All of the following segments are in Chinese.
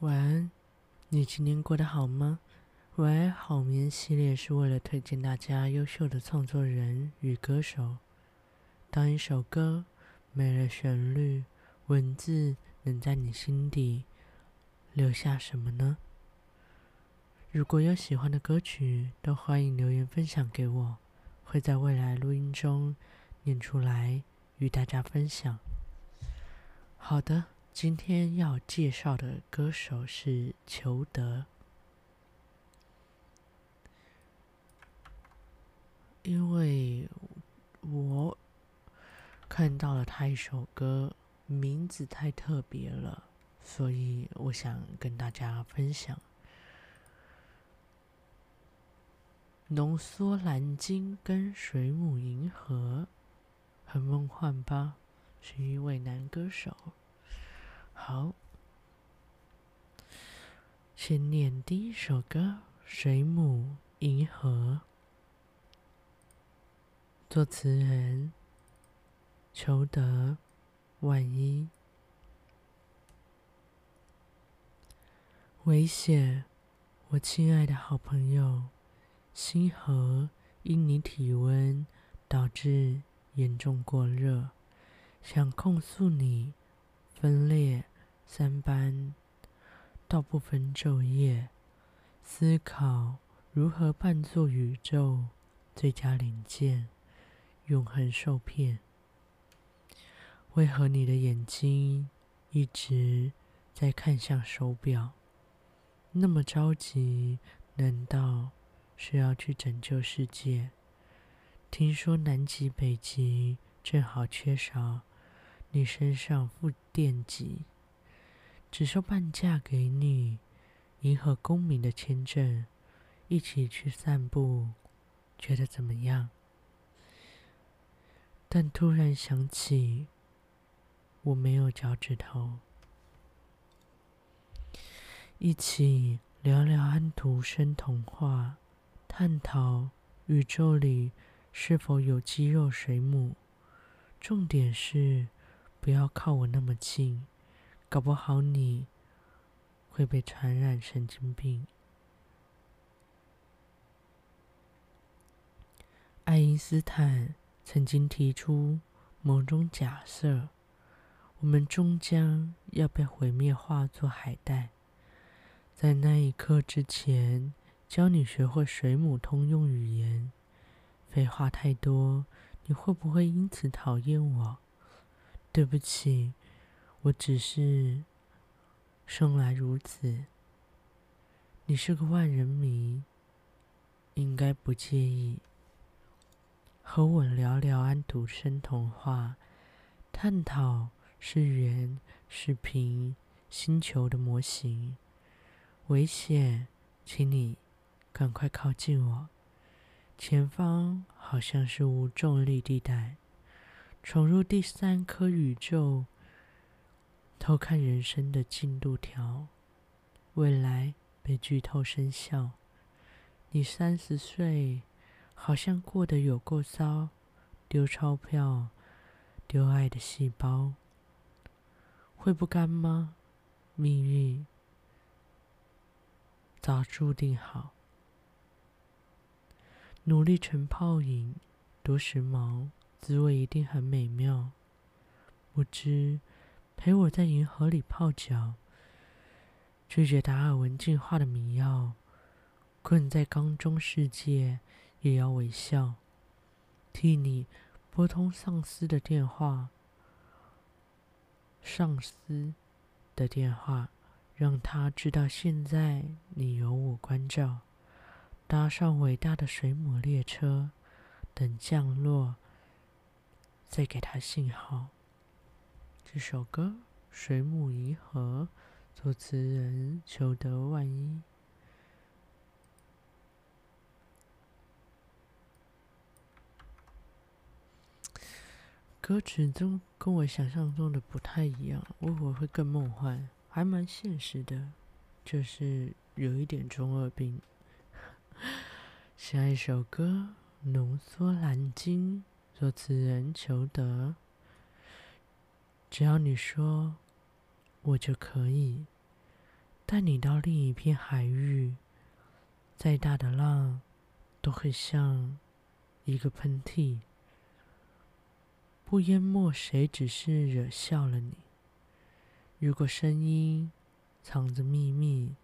晚安，你今天过得好吗？晚安好眠系列是为了推荐大家优秀的创作人与歌手。当一首歌没了旋律，文字能在你心底留下什么呢？如果有喜欢的歌曲，都欢迎留言分享给我，会在未来录音中念出来与大家分享。好的。今天要介绍的歌手是裘德，因为我看到了他一首歌，名字太特别了，所以我想跟大家分享。浓缩蓝鲸跟水母银河，很梦幻吧？是一位男歌手。好，先念第一首歌《水母银河》，作词人裘德万一。危险，我亲爱的好朋友，星河因你体温导致严重过热，想控诉你分裂。三班到不分昼夜，思考如何扮作宇宙最佳零件，永恒受骗。为何你的眼睛一直在看向手表？那么着急，难道是要去拯救世界？听说南极、北极正好缺少你身上负电极。只收半价给你，银河公民的签证，一起去散步，觉得怎么样？但突然想起，我没有脚趾头，一起聊聊安徒生童话，探讨宇宙里是否有肌肉水母。重点是，不要靠我那么近。搞不好你会被传染神经病。爱因斯坦曾经提出某种假设：我们终将要被毁灭化作海带。在那一刻之前，教你学会水母通用语言。废话太多，你会不会因此讨厌我？对不起。我只是生来如此。你是个万人迷，应该不介意和我聊聊安徒生童话，探讨是圆是平星球的模型。危险，请你赶快靠近我。前方好像是无重力地带，闯入第三颗宇宙。偷看人生的进度条，未来被剧透生效。你三十岁，好像过得有够糟，丢钞票，丢爱的细胞，会不甘吗？命运早注定好，努力成泡影，多时髦，滋味一定很美妙。不知。陪我在银河里泡脚，拒绝达尔文进化的迷药，困在缸中世界也要微笑，替你拨通上司的电话，上司的电话，让他知道现在你有我关照，搭上伟大的水母列车，等降落，再给他信号。这首歌《水母银河》，作词人裘德万一。歌词中跟我想象中的不太一样，我以为会更梦幻，还蛮现实的，就是有一点中二病。下一首歌《浓缩蓝鲸》，作词人求得。只要你说，我就可以。带你到另一片海域，再大的浪都会像一个喷嚏，不淹没谁，只是惹笑了你。如果声音藏着秘密，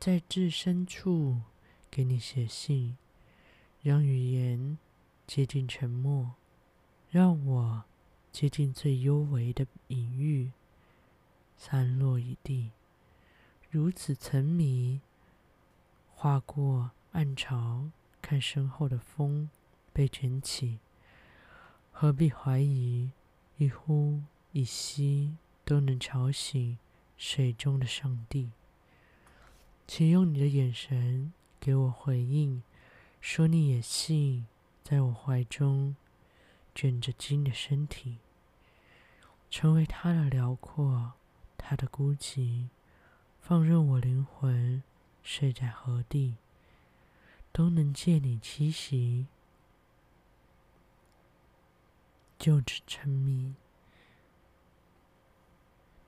在至深处给你写信，让语言接近沉默，让我接近最幽微的隐喻，散落一地，如此沉迷。划过暗潮，看身后的风被卷起，何必怀疑一呼一吸都能吵醒水中的上帝？请用你的眼神给我回应，说你也信，在我怀中卷着筋的身体，成为他的辽阔，他的孤寂，放任我灵魂睡在何地，都能借你栖息，就此沉迷，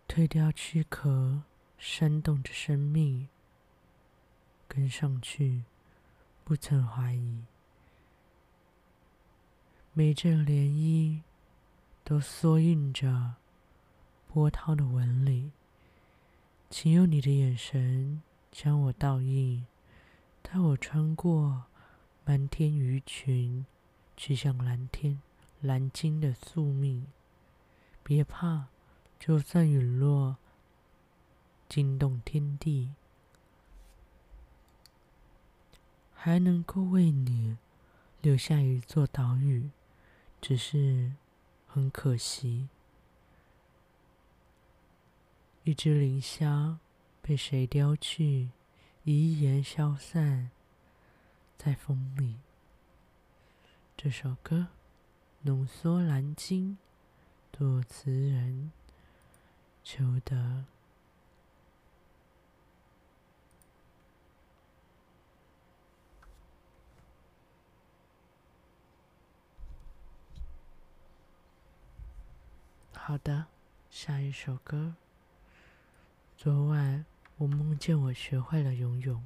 蜕掉躯壳，煽动着生命。跟上去，不曾怀疑。每阵涟漪都缩印着波涛的纹理，请用你的眼神将我倒映，带我穿过漫天鱼群，去向蓝天蓝鲸的宿命。别怕，就算陨落惊动天地。还能够为你留下一座岛屿，只是很可惜，一只磷虾被谁叼去，遗言消散在风里。这首歌浓缩蓝鲸，作词人裘德。好的，下一首歌。昨晚我梦见我学会了游泳。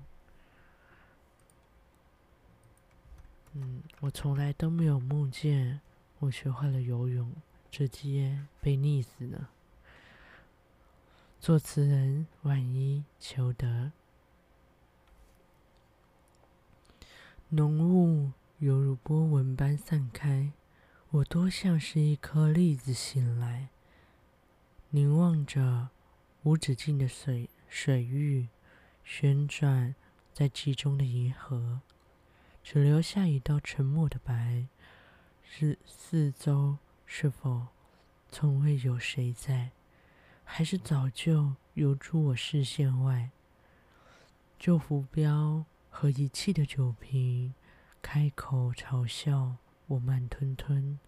嗯，我从来都没有梦见我学会了游泳，直接被溺死呢。作词人：万一求得。浓雾犹如波纹般散开，我多像是一颗粒子醒来。凝望着无止境的水水域，旋转在其中的银河，只留下一道沉默的白。是四周是否从未有谁在？还是早就游出我视线外？旧浮标和遗弃的酒瓶，开口嘲笑我慢吞吞，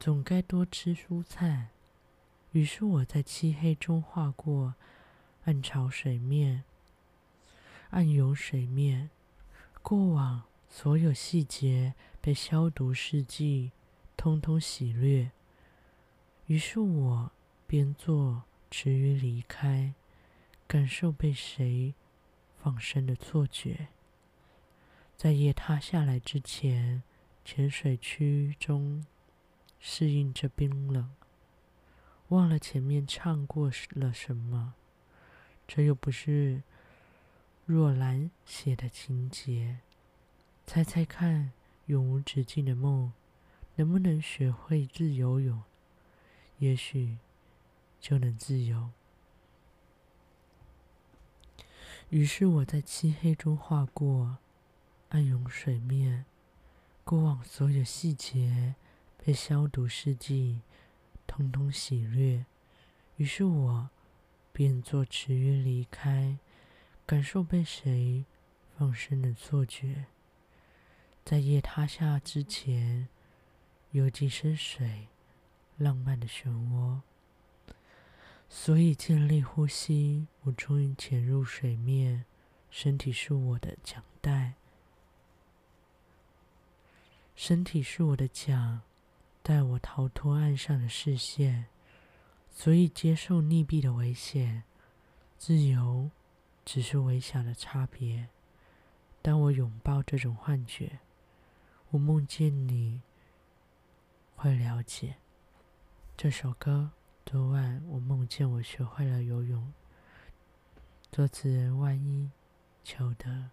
总该多吃蔬菜。于是我在漆黑中划过暗潮水面，暗涌水面，过往所有细节被消毒试剂通通洗掠。于是我边做迟于离开，感受被谁放生的错觉，在夜塌下来之前，浅水区中适应着冰冷。忘了前面唱过了什么，这又不是若兰写的情节。猜猜看，永无止境的梦，能不能学会自由泳？也许就能自由。于是我在漆黑中划过暗涌水面，过往所有细节被消毒试剂。通通洗掠，于是我便做迟于离开，感受被谁放生的错觉，在夜塌下之前游进深水，浪漫的漩涡。所以尽力呼吸，我终于潜入水面，身体是我的桨带，身体是我的桨。带我逃脱岸上的视线，所以接受溺毙的危险，自由只是微小的差别。当我拥抱这种幻觉，我梦见你会了解。这首歌，昨晚我梦见我学会了游泳。作词人：万一求得。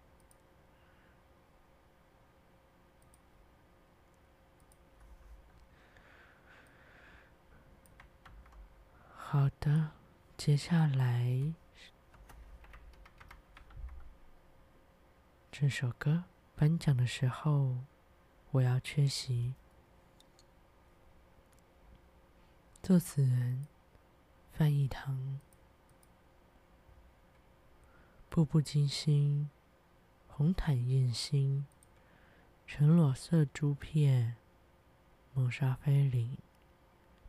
好的，接下来这首歌颁奖的时候，我要缺席。作词人：范逸堂。步步惊心，红毯艳星，全裸色珠片，谋杀非礼，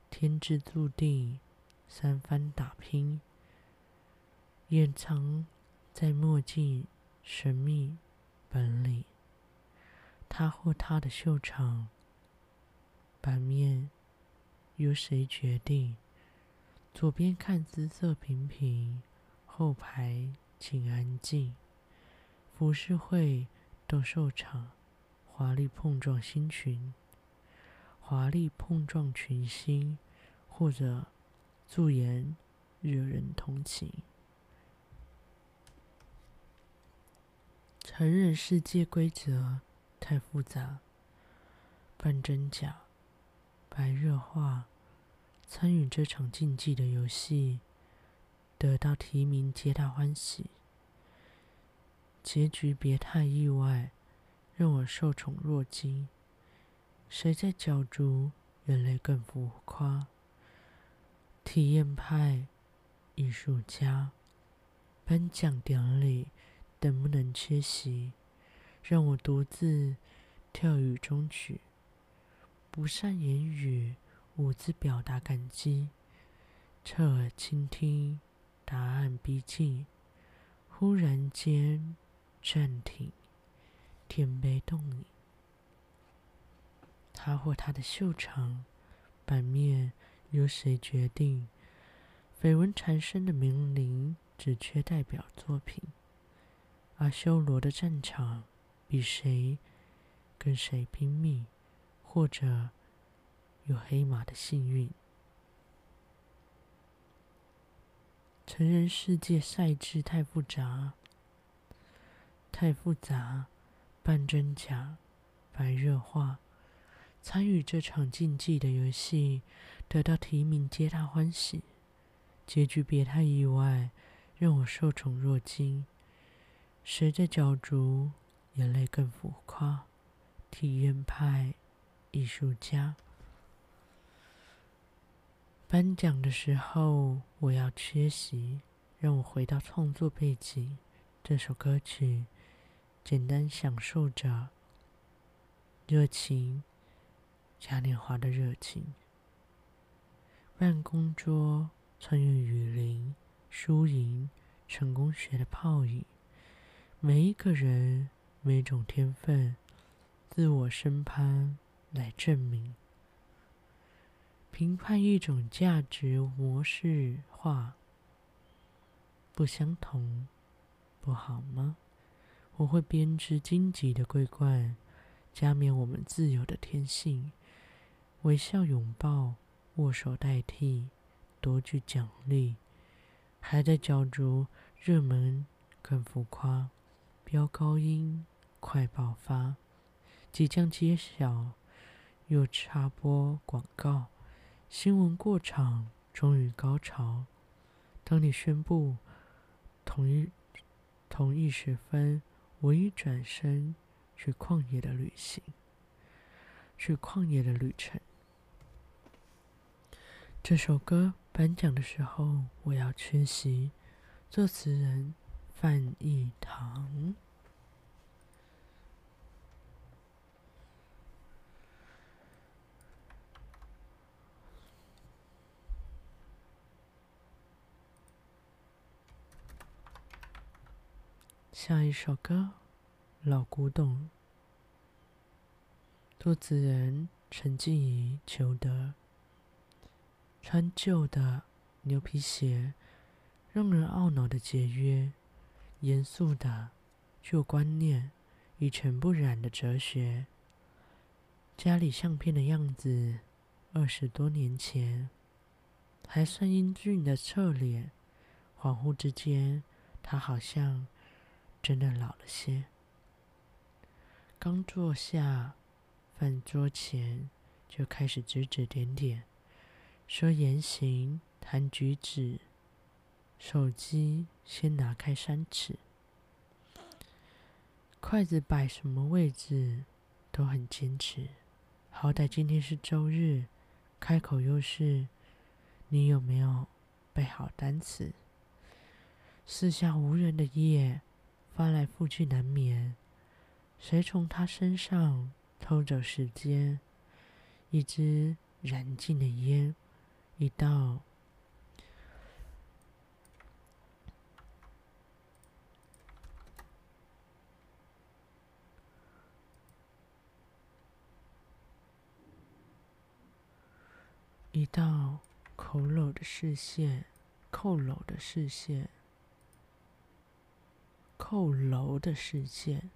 天之注定。三番打拼，掩藏在墨镜神秘本里。他或她的秀场，版面由谁决定？左边看姿色平平，后排请安静。浮世绘斗兽场，华丽碰撞星群，华丽碰撞群星，或者。素颜惹人同情，承认世界规则太复杂，扮真假，白热化，参与这场竞技的游戏，得到提名皆大欢喜，结局别太意外，让我受宠若惊，谁在角逐，眼泪更浮夸。体验派艺术家颁奖典礼，能不能缺席？让我独自跳雨中曲，不善言语，兀自表达感激。侧耳倾听，答案逼近，忽然间暂停，天杯动影。他或她的秀场版面。由谁决定？绯闻缠身的名伶，只缺代表作品。阿修罗的战场，比谁跟谁拼命，或者有黑马的幸运。成人世界赛制太复杂，太复杂，半真假，白热化，参与这场竞技的游戏。得到提名，皆大欢喜。结局别太意外，让我受宠若惊。谁在角逐，眼泪更浮夸。体验派艺术家颁奖的时候，我要缺席。让我回到创作背景。这首歌曲，简单享受着热情，嘉年华的热情。办公桌，穿越雨林，输赢，成功学的泡影。每一个人，每种天分，自我审判来证明。评判一种价值模式化，不相同，不好吗？我会编织荆棘的桂冠，加冕我们自由的天性，微笑拥抱。握手代替夺取奖励，还在角逐热门更浮夸，飙高音快爆发，即将揭晓又插播广告，新闻过场终于高潮。当你宣布同一同一时分，我已转身去旷野的旅行，去旷野的旅程。这首歌颁奖的时候，我要缺席。作词人：范逸堂。下一首歌，《老古董》。作词人：陈静怡、裘德。穿旧的牛皮鞋，让人懊恼的节约，严肃的旧观念，一尘不染的哲学。家里相片的样子，二十多年前还算英俊的侧脸，恍惚之间，他好像真的老了些。刚坐下饭桌前，就开始指指点点，说言行谈举止，手机先拿开三尺，筷子摆什么位置都很坚持。好歹今天是周日，开口又是“你有没有背好单词？”四下无人的夜，翻来覆去难眠。谁从他身上偷走时间？一支燃尽的烟，一道一道佝僂的视线，佝僂的视线。扣楼的视线，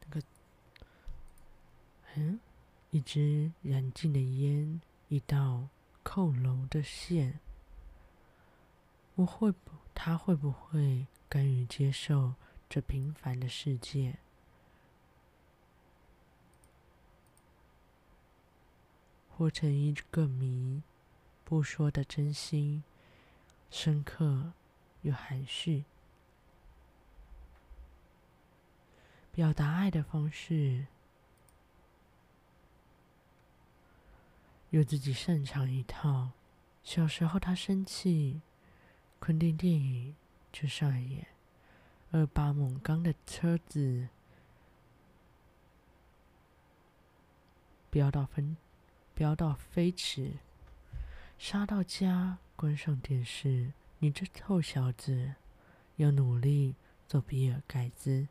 那个，嗯，一支燃尽的烟，一道扣楼的线。我会不，他会不会甘于接受这平凡的世界，活成一个谜，不说的真心，深刻又含蓄。表达爱的方式，有自己擅长一套。小时候他生气，垦丁电影就上演，二八猛刚的车子飙到分，飙到飞驰，杀到家，关上电视。你这臭小子，要努力做比尔盖茨。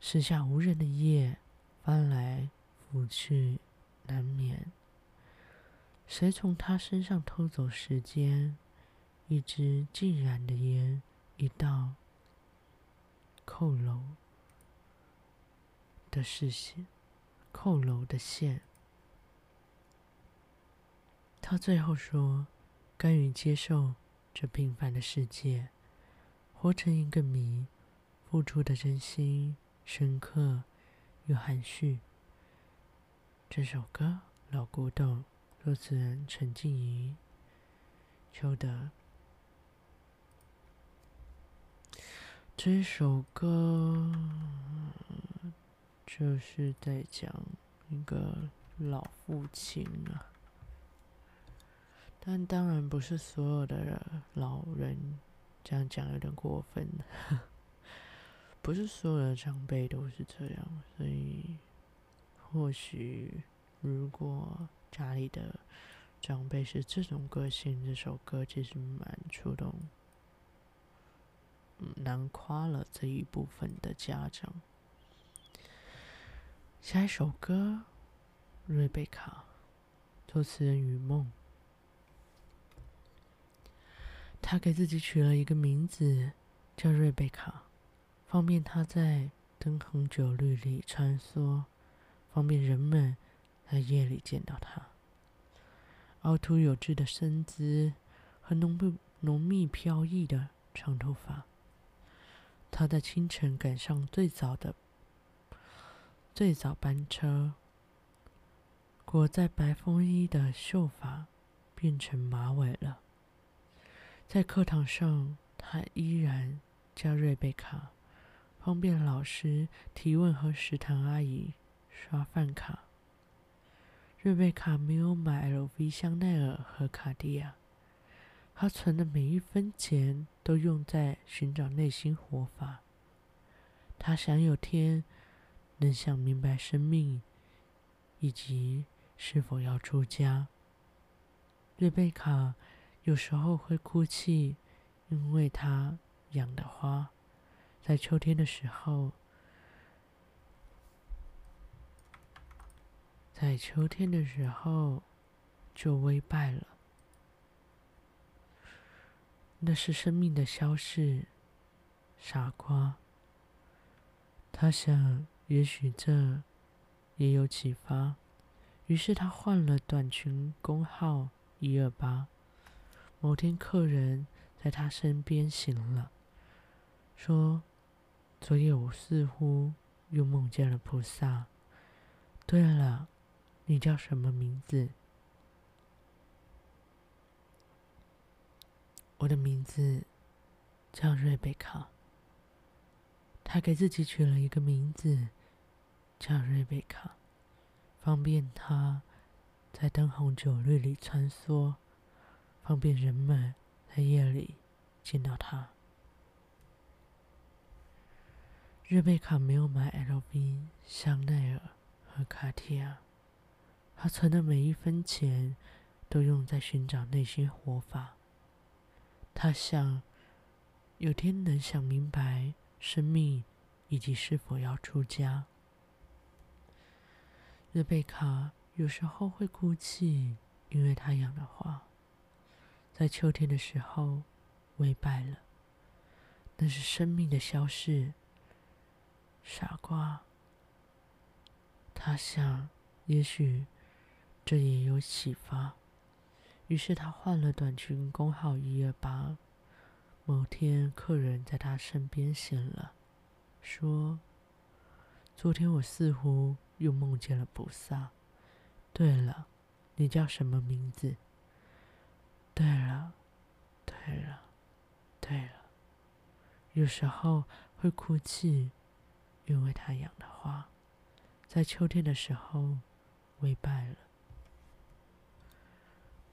四下无人的夜，翻来覆去难眠。谁从他身上偷走时间？一支浸染的烟，一道扣楼的视线，扣楼的线。他最后说：“甘于接受这平凡的世界，活成一个谜，付出的真心。”深刻又含蓄。这首歌老古董，作词人陈静怡、邱德。这首歌就是在讲一个老父亲啊，但当然不是所有的老人，这样讲有点过分。不是所有的长辈都是这样，所以或许如果家里的长辈是这种个性，这首歌其实蛮触动，嗯，难夸了这一部分的家长。下一首歌，瑞贝卡，作词人雨梦，他给自己取了一个名字，叫瑞贝卡。方便他在灯红酒绿里穿梭，方便人们在夜里见到他。凹凸有致的身姿和浓不浓密飘逸的长头发，他在清晨赶上最早的最早班车，裹在白风衣的秀发变成马尾了。在课堂上，他依然叫瑞贝卡。方便老师提问和食堂阿姨刷饭卡。瑞贝卡没有买 LV、香奈儿和卡地亚，她存的每一分钱都用在寻找内心活法。她想有天能想明白生命，以及是否要出家。瑞贝卡有时候会哭泣，因为她养的花。在秋天的时候，在秋天的时候就微败了。那是生命的消逝，傻瓜。他想，也许这也有启发，于是他换了短裙工号一二八。某天，客人在他身边醒了，说：“昨夜我似乎又梦见了菩萨。对了，你叫什么名字？”“我的名字叫瑞贝卡。”他给自己取了一个名字，叫瑞贝卡，方便他在灯红酒绿里穿梭，方便人们在夜里见到他。瑞贝卡没有买 LV、香奈儿和卡地亚，他存的每一分钱都用在寻找内心活法。他想，有天能想明白。生命，以及是否要出家。瑞贝卡有时候会哭泣，因为他养的花在秋天的时候萎败了。那是生命的消逝。傻瓜，他想，也许这也有启发。于是他换了短裙，工号一二八。某天，客人在他身边醒了，说：“昨天我似乎又梦见了菩萨。对了，你叫什么名字？对了，对了，对了。有时候会哭泣，因为他养的花在秋天的时候微败了。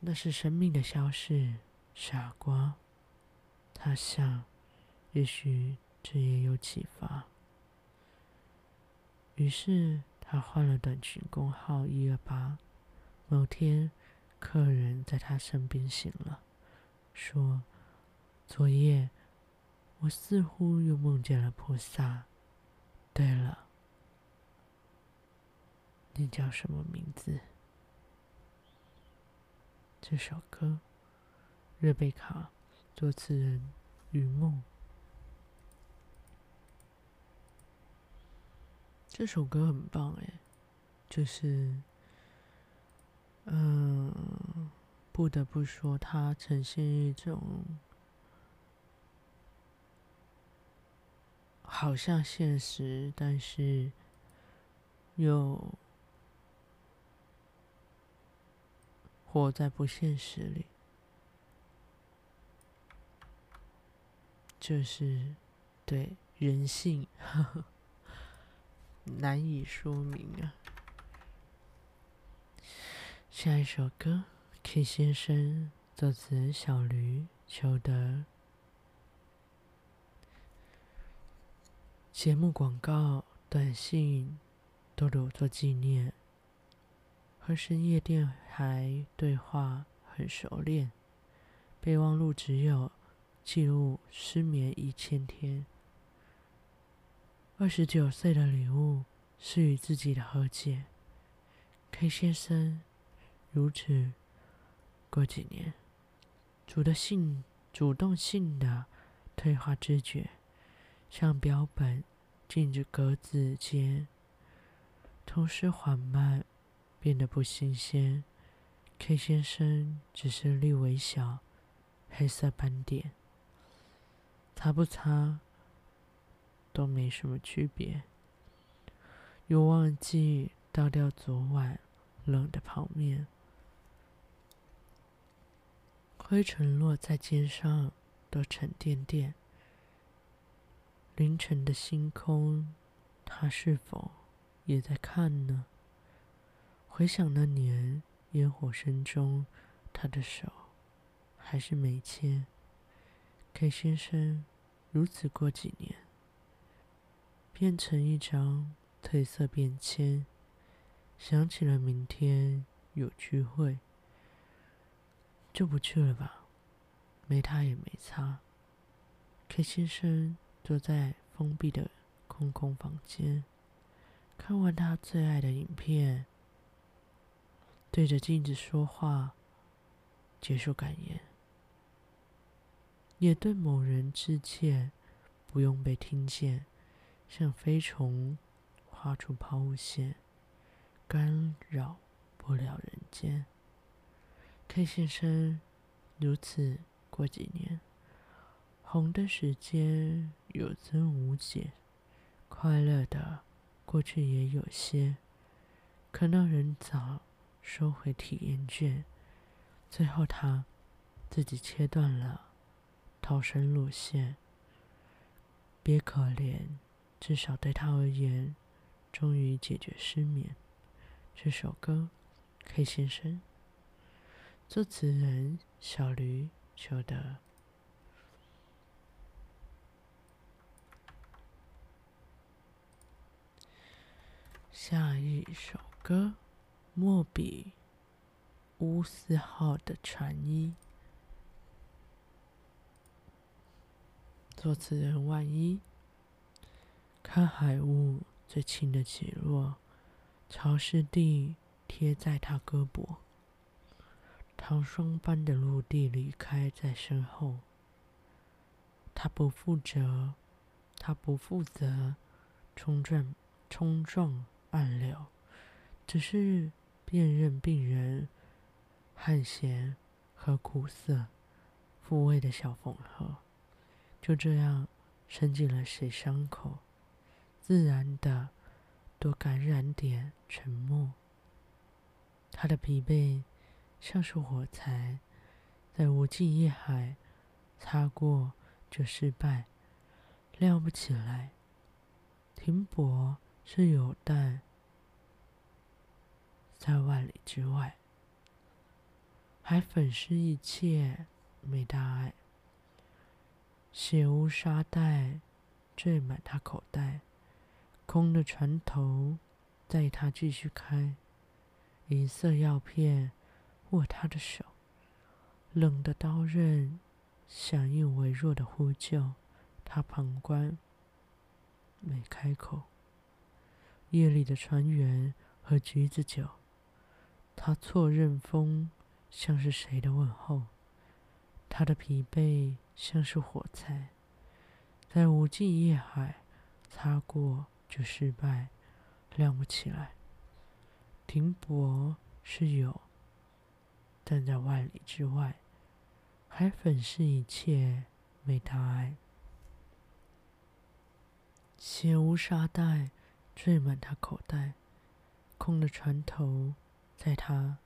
那是生命的消逝，傻瓜。”他想，也许这也有启发。于是他换了短裙，工号一二八。某天，客人在他身边醒了，说：“昨夜我似乎又梦见了菩萨。对了，你叫什么名字？”这首歌，瑞贝卡。作词人雨梦。这首歌很棒哎，就是，嗯，不得不说，它呈现一种好像现实，但是又活在不现实里。就是对人性呵呵难以说明啊。下一首歌，K 先生作词，小驴裘德。节目广告、短信都留作纪念，和深夜电台对话很熟练，备忘录只有。记录失眠一千天。二十九岁的礼物是与自己的和解。K 先生，如此过几年，主的性主动性的退化知觉，像标本进入格子间，同时缓慢变得不新鲜。K 先生只是略微小黑色斑点。擦不擦都没什么区别。又忘记倒掉昨晚冷的泡面，灰尘落在肩上都沉甸甸。凌晨的星空，他是否也在看呢？回想那年烟火声中，他的手还是没牵。K 先生，如此过几年，变成一张褪色便签。想起了明天有聚会，就不去了吧。没他也没差。K 先生坐在封闭的空空房间，看完他最爱的影片，对着镜子说话，结束感言。也对某人致歉，不用被听见，像飞虫画出抛物线，干扰不了人间。K 先生如此过几年，红的时间有增无减，快乐的过去也有些，可那人早收回体验券，最后他自己切断了逃生路线。别可怜，至少对他而言，终于解决失眠。这首歌，K 先生。作词人：小驴求得。下一首歌，《莫比乌斯号的船衣》。作词人：万一。看海雾最轻的起落，潮湿地贴在他胳膊。糖霜般的陆地离开在身后，他不负责，他不负责冲撞冲撞暗流，只是辨认病人汗咸和苦涩复位的小缝合，就这样伸进了谁伤口，自然的多感染点沉默，他的疲惫。像是火柴，在无尽夜海擦过就失败，亮不起来。停泊是有待在万里之外，还粉饰一切没大碍。血污沙袋坠满他口袋，空的船头带他继续开，银色药片。握他的手，冷的刀刃响应微弱的呼救。他旁观，没开口。夜里的船员和橘子酒，他错认风，像是谁的问候。他的疲惫像是火柴，在无际夜海擦过就失败，亮不起来。停泊是有。但在万里之外，还粉饰一切没大碍。血污沙袋缀满他口袋，空的船头在他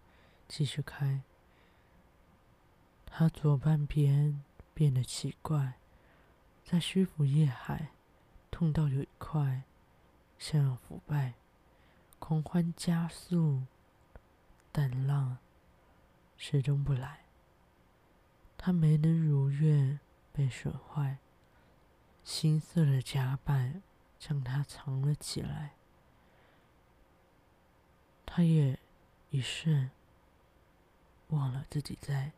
继续开。他左半边变得奇怪，在虚浮夜海，痛到有一块像腐败，狂欢加速，但浪。始终不来，他没能如愿，被损坏。新色的甲板将他藏了起来，他也一瞬忘了自己在。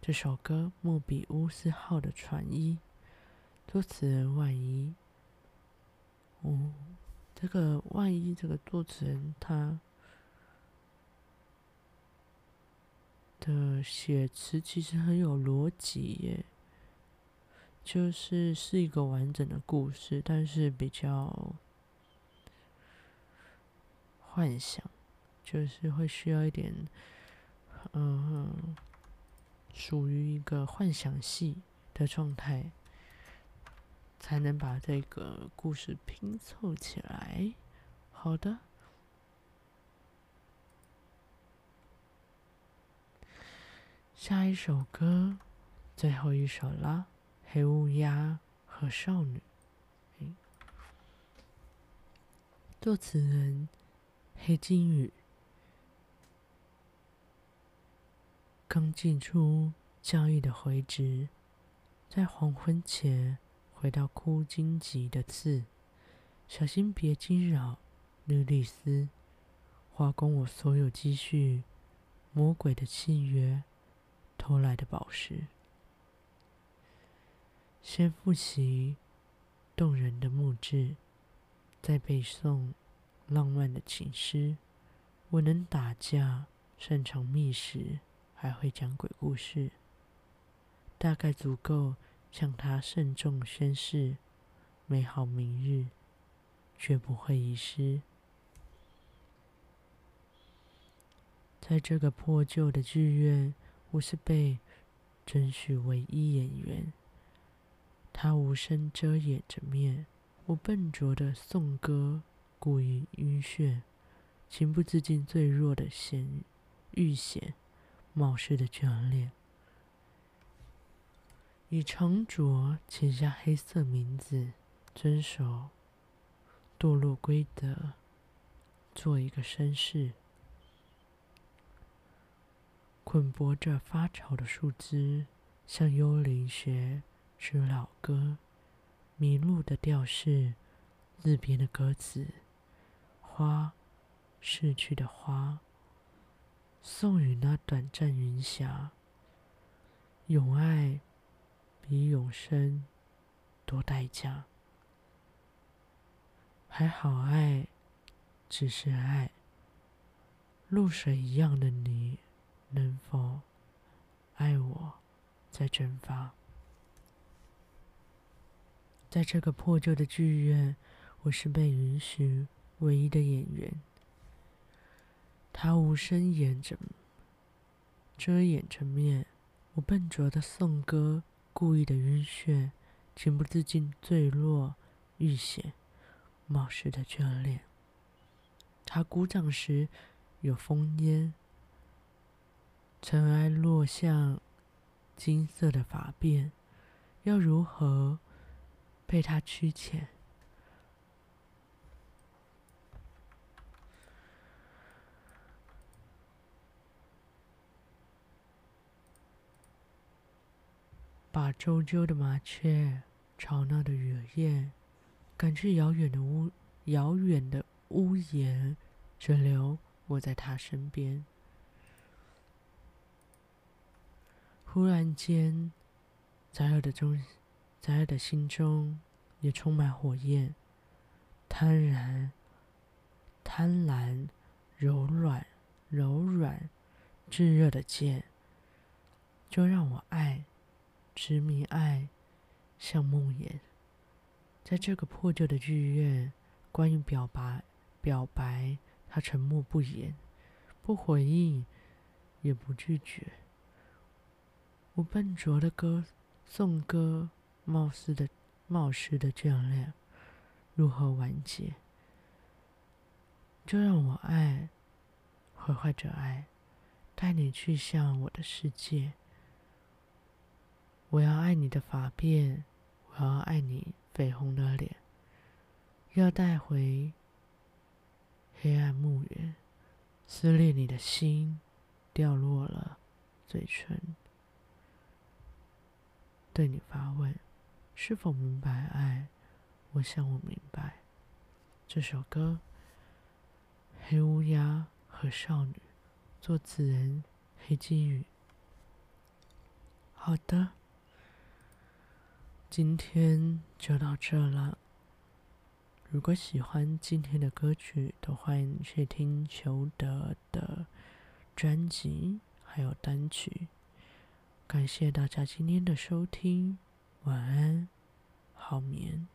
这首歌《莫比乌斯号的船医》，作词人万一。哦，这个万一，这个作词人他。的写词其实很有逻辑耶，就是是一个完整的故事，但是比较幻想，就是会需要一点，嗯，属于一个幻想系的状态，才能把这个故事拼凑起来。好的。下一首歌，最后一首啦，《黑乌鸦和少女》。作词人：黑金鱼。刚寄出交易的回执，在黄昏前回到枯荆棘的刺，小心别惊扰莉莉丝，花光我所有积蓄，魔鬼的契约。偷来的宝石，先复习动人的墓志，再背诵浪漫的情诗。我能打架，擅长觅食，还会讲鬼故事。大概足够向他慎重宣誓，美好明日绝不会遗失。在这个破旧的剧院，我是被准许唯一演员。他无声遮掩着面，我笨拙的颂歌，故意晕眩，情不自禁最弱的险遇险，冒失的眷恋。以长拙签下黑色名字，遵守堕落规则，做一个绅士。捆绑着发潮的树枝，像幽灵学支老歌，迷路的调式，自编的歌词，花，逝去的花，送予那短暂云霞。永爱比永生多代价，还好爱只是爱，露水一样的你。能否爱我，再蒸发？在这个破旧的剧院，我是被允许唯一的演员。他无声掩着，遮掩着面。我笨拙的颂歌，故意的晕眩，情不自禁坠落，欲险冒失的眷恋。他鼓掌时，有风烟。尘埃落向金色的发辫，要如何被他驱遣？把周啾的麻雀、吵闹的雨夜赶去遥远的屋、遥远的屋檐，只留我在他身边。忽然间，在我的中，在我的心中也充满火焰，贪婪、贪婪、柔软、柔软、炙热的剑，就让我爱，执迷爱，像梦魇。在这个破旧的剧院，关于表白，表白，他沉默不言，不回应，也不拒绝。我笨拙的歌颂歌，冒失的冒失的眷恋，如何完结？就让我爱，毁坏着爱，带你去向我的世界。我要爱你的发辫，我要爱你绯红的脸，要带回黑暗墓园，撕裂你的心，掉落了嘴唇。对你发问，是否明白爱？我想我明白。这首歌，黑乌鸦和少女，作词人黑金鱼。好的，今天就到这了。如果喜欢今天的歌曲，都欢迎去听裘德的专辑，还有单曲。感谢大家今天的收听，晚安，好眠。